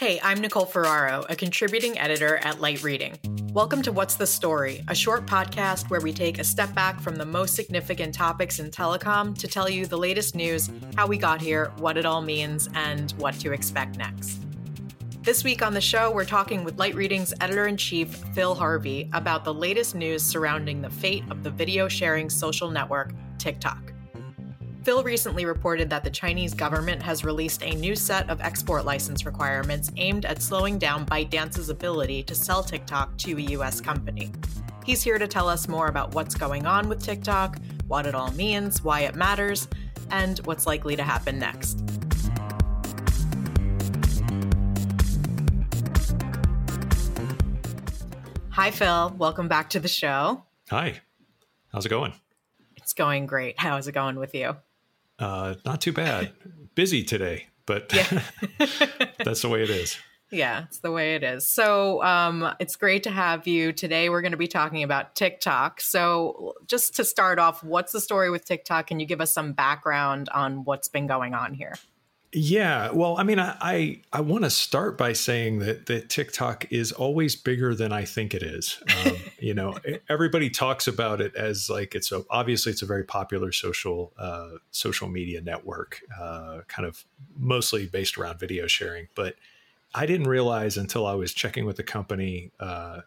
Hey, I'm Nicole Ferraro, a contributing editor at Light Reading. Welcome to What's the Story, a short podcast where we take a step back from the most significant topics in telecom to tell you the latest news, how we got here, what it all means, and what to expect next. This week on the show, we're talking with Light Reading's editor in chief, Phil Harvey, about the latest news surrounding the fate of the video sharing social network, TikTok. Phil recently reported that the Chinese government has released a new set of export license requirements aimed at slowing down ByteDance's ability to sell TikTok to a US company. He's here to tell us more about what's going on with TikTok, what it all means, why it matters, and what's likely to happen next. Hi, Phil. Welcome back to the show. Hi. How's it going? It's going great. How is it going with you? Uh, not too bad. Busy today, but yeah. that's the way it is. Yeah, it's the way it is. So um, it's great to have you today. We're going to be talking about TikTok. So, just to start off, what's the story with TikTok? Can you give us some background on what's been going on here? Yeah, well, I mean, I I, I want to start by saying that that TikTok is always bigger than I think it is. Um, you know, everybody talks about it as like it's a obviously it's a very popular social uh, social media network, uh, kind of mostly based around video sharing. But I didn't realize until I was checking with the company uh,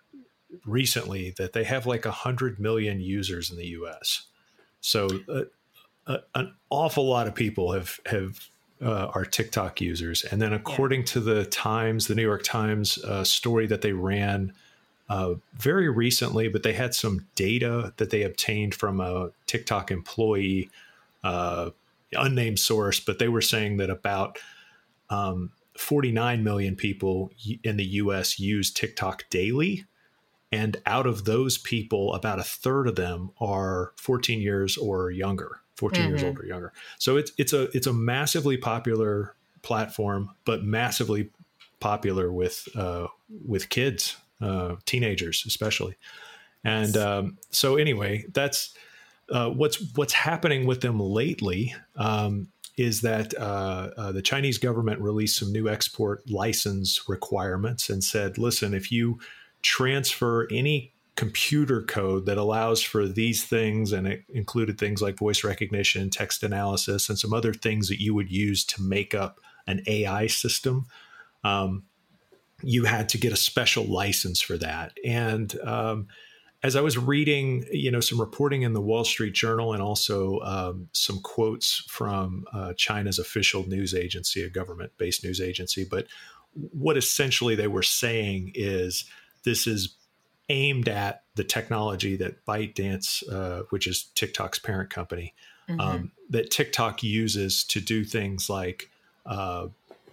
recently that they have like a hundred million users in the U.S. So uh, uh, an awful lot of people have have uh, are TikTok users. And then, according yeah. to the Times, the New York Times uh, story that they ran uh, very recently, but they had some data that they obtained from a TikTok employee, uh, unnamed source, but they were saying that about um, 49 million people in the US use TikTok daily. And out of those people, about a third of them are 14 years or younger. 14 mm-hmm. years old or younger. So it's it's a it's a massively popular platform, but massively popular with uh, with kids, uh, teenagers especially. And um, so anyway, that's uh, what's what's happening with them lately. Um, is that uh, uh, the Chinese government released some new export license requirements and said, listen, if you transfer any computer code that allows for these things and it included things like voice recognition text analysis and some other things that you would use to make up an ai system um, you had to get a special license for that. And um, as i was reading you know some reporting in the wall street journal and also um, some quotes from uh, china's official news agency a government-based news agency but what essentially they were saying is this is aimed at the technology that ByteDance, uh, which is TikTok's parent company, mm-hmm. um, that TikTok uses to do things like uh,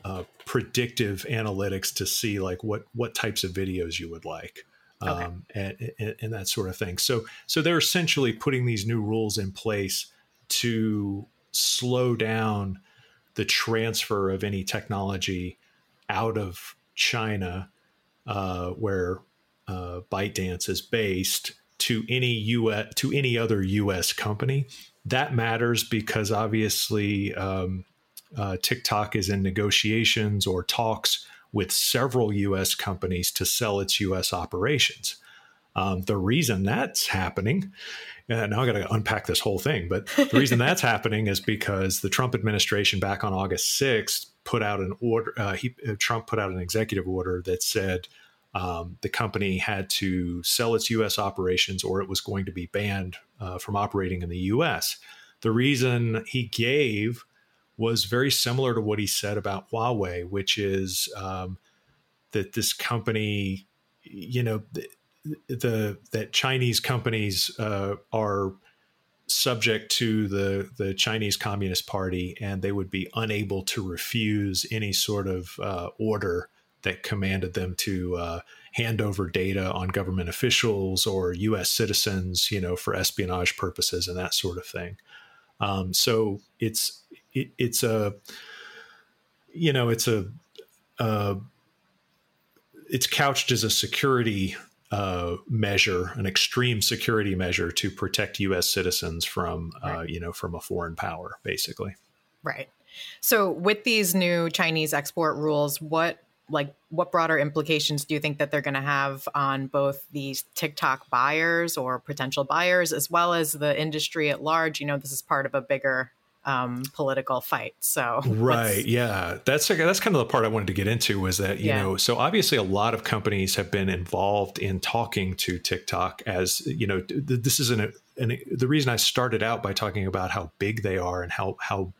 uh, predictive analytics to see like what what types of videos you would like. Okay. Um, and, and, and, that sort of thing. So, so they're essentially putting these new rules in place to slow down the transfer of any technology out of China, uh, where uh, ByteDance is based to any US to any other U.S. company. That matters because obviously um, uh, TikTok is in negotiations or talks with several U.S. companies to sell its U.S. operations. Um, the reason that's happening, and now I got to unpack this whole thing, but the reason that's happening is because the Trump administration back on August 6th put out an order. Uh, he, Trump put out an executive order that said um, the company had to sell its U.S. operations or it was going to be banned uh, from operating in the U.S. The reason he gave was very similar to what he said about Huawei, which is um, that this company, you know, the, the that Chinese companies uh, are subject to the the Chinese Communist Party, and they would be unable to refuse any sort of uh, order that commanded them to uh, hand over data on government officials or U.S. citizens, you know, for espionage purposes and that sort of thing. Um, so it's it, it's a you know it's a uh, it's couched as a security uh, measure, an extreme security measure to protect U.S. citizens from uh, right. you know from a foreign power, basically. Right. So with these new Chinese export rules, what like what broader implications do you think that they're going to have on both these TikTok buyers or potential buyers as well as the industry at large? You know, this is part of a bigger um, political fight. So right, yeah, that's that's kind of the part I wanted to get into was that you yeah. know, so obviously a lot of companies have been involved in talking to TikTok as you know, this is an, an the reason I started out by talking about how big they are and how how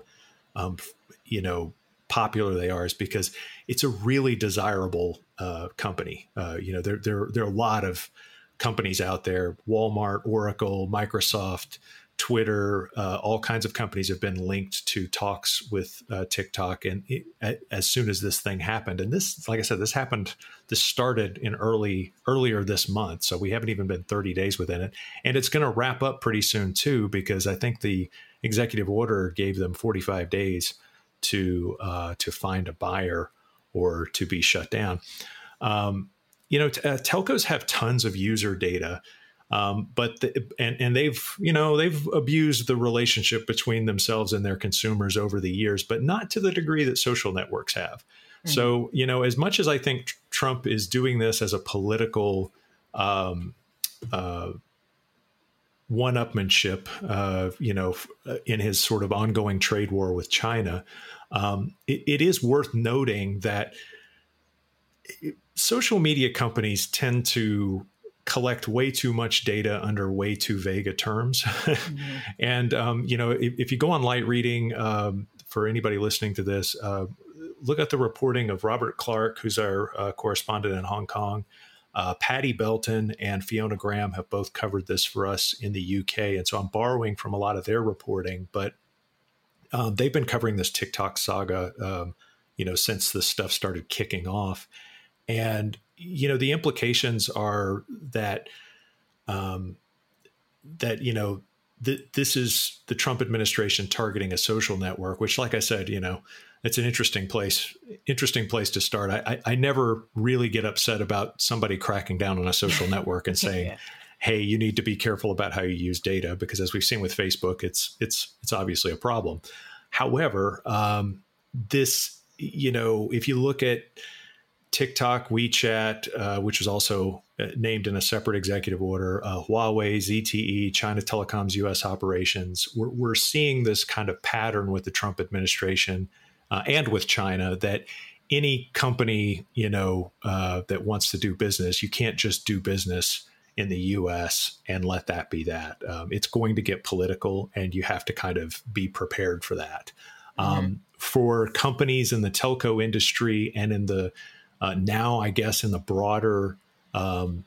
um, you know popular they are is because it's a really desirable uh, company. Uh, you know, there there there are a lot of companies out there: Walmart, Oracle, Microsoft. Twitter, uh, all kinds of companies have been linked to talks with uh, TikTok, and it, as soon as this thing happened, and this, like I said, this happened. This started in early earlier this month, so we haven't even been 30 days within it, and it's going to wrap up pretty soon too, because I think the executive order gave them 45 days to uh, to find a buyer or to be shut down. Um, you know, t- uh, telcos have tons of user data um, but the, and and they've you know they've abused the relationship between themselves and their consumers over the years, but not to the degree that social networks have. Mm-hmm. So you know, as much as I think Trump is doing this as a political um, uh, one-upmanship, uh, you know, uh, in his sort of ongoing trade war with China, um, it, it is worth noting that social media companies tend to collect way too much data under way too vague a terms. mm-hmm. And um, you know, if, if, you go on light reading, um, for anybody listening to this, uh, look at the reporting of Robert Clark, who's our uh, correspondent in Hong Kong. Uh, Paddy Belton and Fiona Graham have both covered this for us in the UK, and so I'm borrowing from a lot of their reporting. But um, they've been covering this TikTok saga, um, you know, since this stuff started kicking off, and you know the implications are that um, that you know th- this is the Trump administration targeting a social network, which, like I said, you know, it's an interesting place interesting place to start. I, I, I never really get upset about somebody cracking down on a social network and saying. yeah. Hey, you need to be careful about how you use data because, as we've seen with Facebook, it's it's it's obviously a problem. However, um, this you know, if you look at TikTok, WeChat, uh, which was also uh, named in a separate executive order, uh, Huawei, ZTE, China Telecom's U.S. operations. We're, we're, seeing this kind of pattern with the Trump administration uh, and with China that any company you know uh, that wants to do business, you can't just do business in the U.S. and let that be that. Um, it's going to get political, and you have to kind of be prepared for that. Mm-hmm. Um, for companies in the telco industry and in the uh, now, I guess, in the broader um,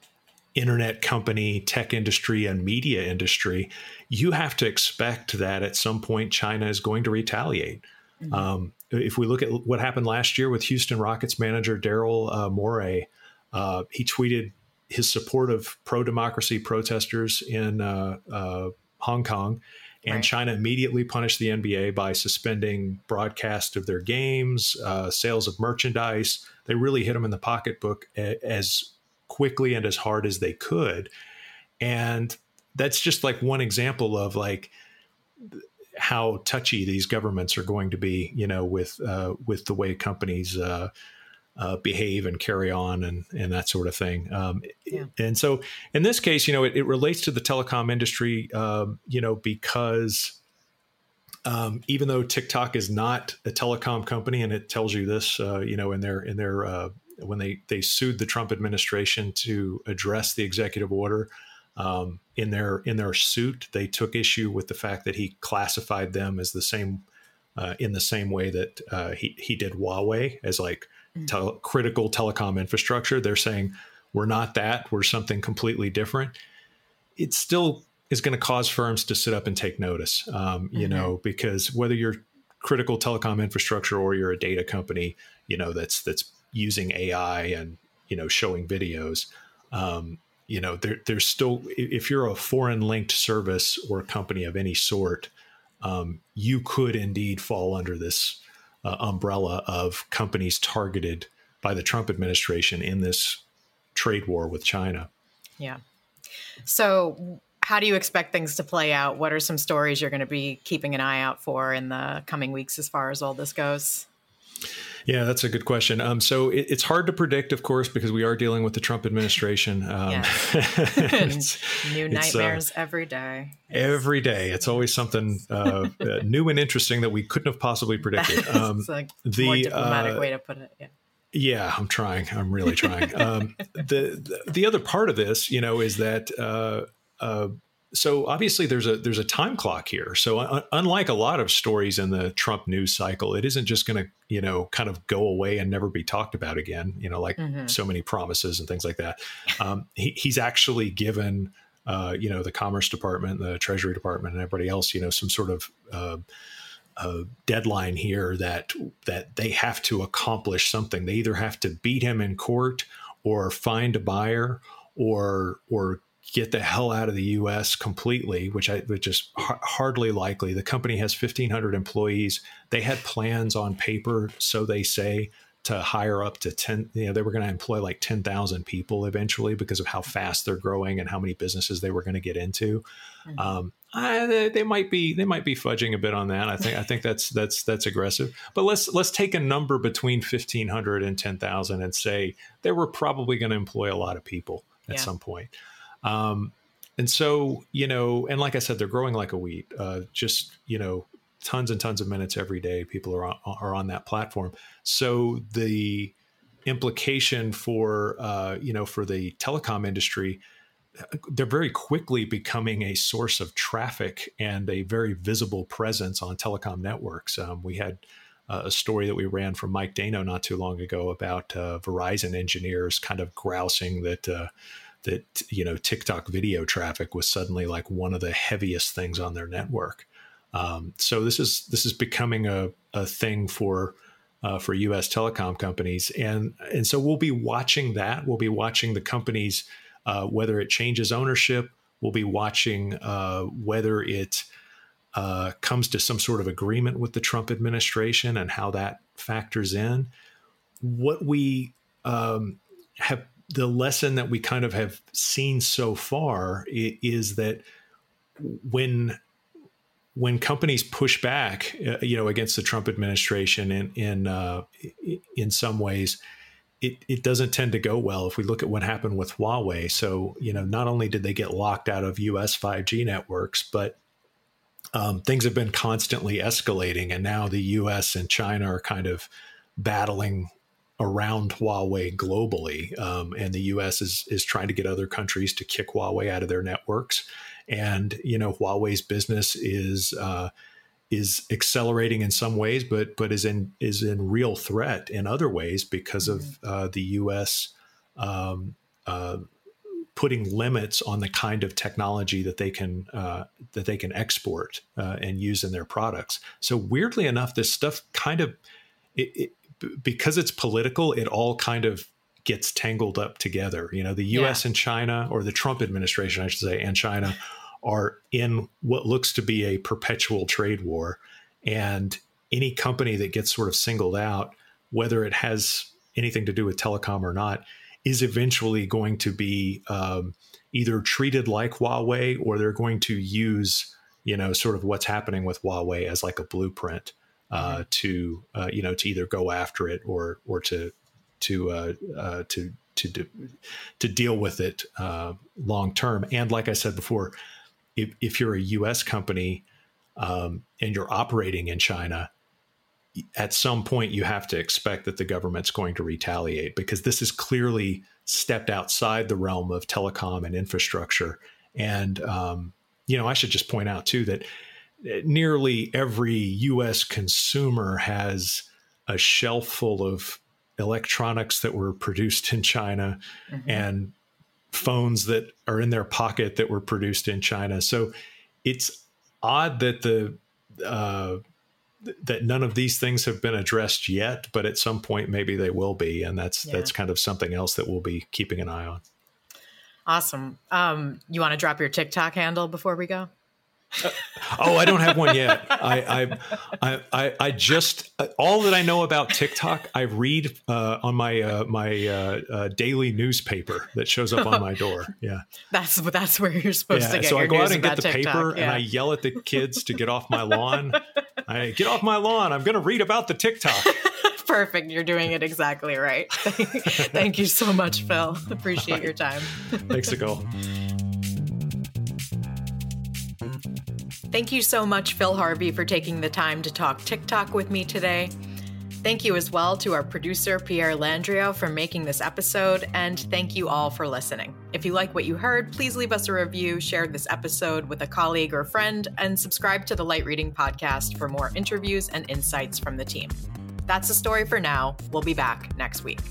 internet company, tech industry, and media industry, you have to expect that at some point China is going to retaliate. Mm-hmm. Um, if we look at what happened last year with Houston Rockets manager Daryl uh, Morey, uh, he tweeted his support of pro democracy protesters in uh, uh, Hong Kong. And right. China immediately punished the NBA by suspending broadcast of their games, uh, sales of merchandise, they really hit them in the pocketbook as quickly and as hard as they could. And that's just like one example of like how touchy these governments are going to be, you know, with uh, with the way companies uh, uh, behave and carry on and and that sort of thing. Um, yeah. And so in this case, you know, it, it relates to the telecom industry, um, you know, because um, even though TikTok is not a telecom company, and it tells you this, uh, you know, in their in their uh, when they they sued the Trump administration to address the executive order. Um, in their in their suit, they took issue with the fact that he classified them as the same uh, in the same way that uh, he he did Huawei as like mm. tel- critical telecom infrastructure. They're saying we're not that. We're something completely different. It's still is going to cause firms to sit up and take notice. Um, you mm-hmm. know, because whether you're critical telecom infrastructure or you're a data company, you know that's that's using AI and you know showing videos. Um, you know, there, there's still if you're a foreign linked service or company of any sort, um, you could indeed fall under this uh, umbrella of companies targeted by the Trump administration in this trade war with China. Yeah. So how do you expect things to play out? What are some stories you're going to be keeping an eye out for in the coming weeks as far as all this goes? Yeah, that's a good question. Um, so it, it's hard to predict, of course, because we are dealing with the Trump administration. Um, New nightmares uh, every day. Every day, it's always something uh, uh, new and interesting that we couldn't have possibly predicted. Um, it's like the more diplomatic uh, way to put it. Yeah. Yeah, I'm trying. I'm really trying. Um, the, the, the other part of this, you know, is that uh, uh, so obviously there's a there's a time clock here. So un- unlike a lot of stories in the Trump news cycle, it isn't just going to you know kind of go away and never be talked about again. You know, like mm-hmm. so many promises and things like that. Um, he, he's actually given uh, you know the Commerce Department, the Treasury Department, and everybody else you know some sort of uh, uh, deadline here that that they have to accomplish something. They either have to beat him in court or find a buyer or or get the hell out of the U.S. completely, which I which is h- hardly likely. The company has 1,500 employees. They had plans on paper, so they say, to hire up to 10. You know, they were going to employ like 10,000 people eventually because of how fast they're growing and how many businesses they were going to get into. Mm-hmm. Um, I, they, they might be they might be fudging a bit on that. I think I think that's that's that's aggressive. But let's let's take a number between 1,500 and 10,000 and say they were probably going to employ a lot of people at yeah. some point. Um, and so, you know, and like I said, they're growing like a weed. Uh, just you know, tons and tons of minutes every day. People are on, are on that platform. So the implication for uh, you know for the telecom industry, they're very quickly becoming a source of traffic and a very visible presence on telecom networks. Um, we had a story that we ran from Mike Dano not too long ago about uh, Verizon engineers kind of grousing that uh, that you know TikTok video traffic was suddenly like one of the heaviest things on their network. Um, so this is this is becoming a, a thing for uh, for U.S. telecom companies, and and so we'll be watching that. We'll be watching the companies uh, whether it changes ownership. We'll be watching uh, whether it uh, comes to some sort of agreement with the Trump administration and how that factors in. What we um, have the lesson that we kind of have seen so far is that when when companies push back, uh, you know, against the Trump administration in in uh, in some ways, it it doesn't tend to go well. If we look at what happened with Huawei, so you know, not only did they get locked out of U.S. 5G networks, but um, things have been constantly escalating, and now the U.S. and China are kind of battling around Huawei globally, um, and the U.S. is is trying to get other countries to kick Huawei out of their networks. And you know, Huawei's business is uh, is accelerating in some ways, but but is in is in real threat in other ways because of mm-hmm. uh, the U.S. Um, uh, putting limits on the kind of technology that they can uh, that they can export uh, and use in their products. So weirdly enough, this stuff kind of it, it, because it's political, it all kind of gets tangled up together. You know, the US yeah. and China, or the Trump administration, I should say, and China are in what looks to be a perpetual trade war. And any company that gets sort of singled out, whether it has anything to do with telecom or not, is eventually going to be um, either treated like Huawei or they're going to use, you know, sort of what's happening with Huawei as like a blueprint uh, to uh, you know to either go after it or or to to uh, uh to to to deal with it uh, long term. And like I said before, if, if you're a U.S. company um, and you're operating in China, at some point you have to expect that the government's going to retaliate because this is clearly stepped outside the realm of telecom and infrastructure. And um, you know, I should just point out too that nearly every US consumer has a shelf full of electronics that were produced in China mm-hmm. and phones that are in their pocket that were produced in China. So it's odd that the uh, that none of these things have been addressed yet, but at some point maybe they will be, and that's yeah. that's kind of something else that we'll be keeping an eye on. Awesome. Um, you want to drop your TikTok handle before we go? Oh, I don't have one yet. I, I, I, I just all that I know about TikTok, I read uh, on my uh, my uh, uh daily newspaper that shows up on my door. Yeah, that's that's where you're supposed yeah, to get. So I go out and get the TikTok, paper yeah. and I yell at the kids to get off my lawn. I get off my lawn. I'm going to read about the TikTok. perfect. You're doing it exactly right. Thank you so much, Phil. Appreciate your time. Thanks, Nicole. Thank you so much, Phil Harvey, for taking the time to talk TikTok with me today. Thank you as well to our producer, Pierre Landrio, for making this episode, and thank you all for listening. If you like what you heard, please leave us a review, share this episode with a colleague or friend, and subscribe to the Light Reading Podcast for more interviews and insights from the team. That's the story for now. We'll be back next week.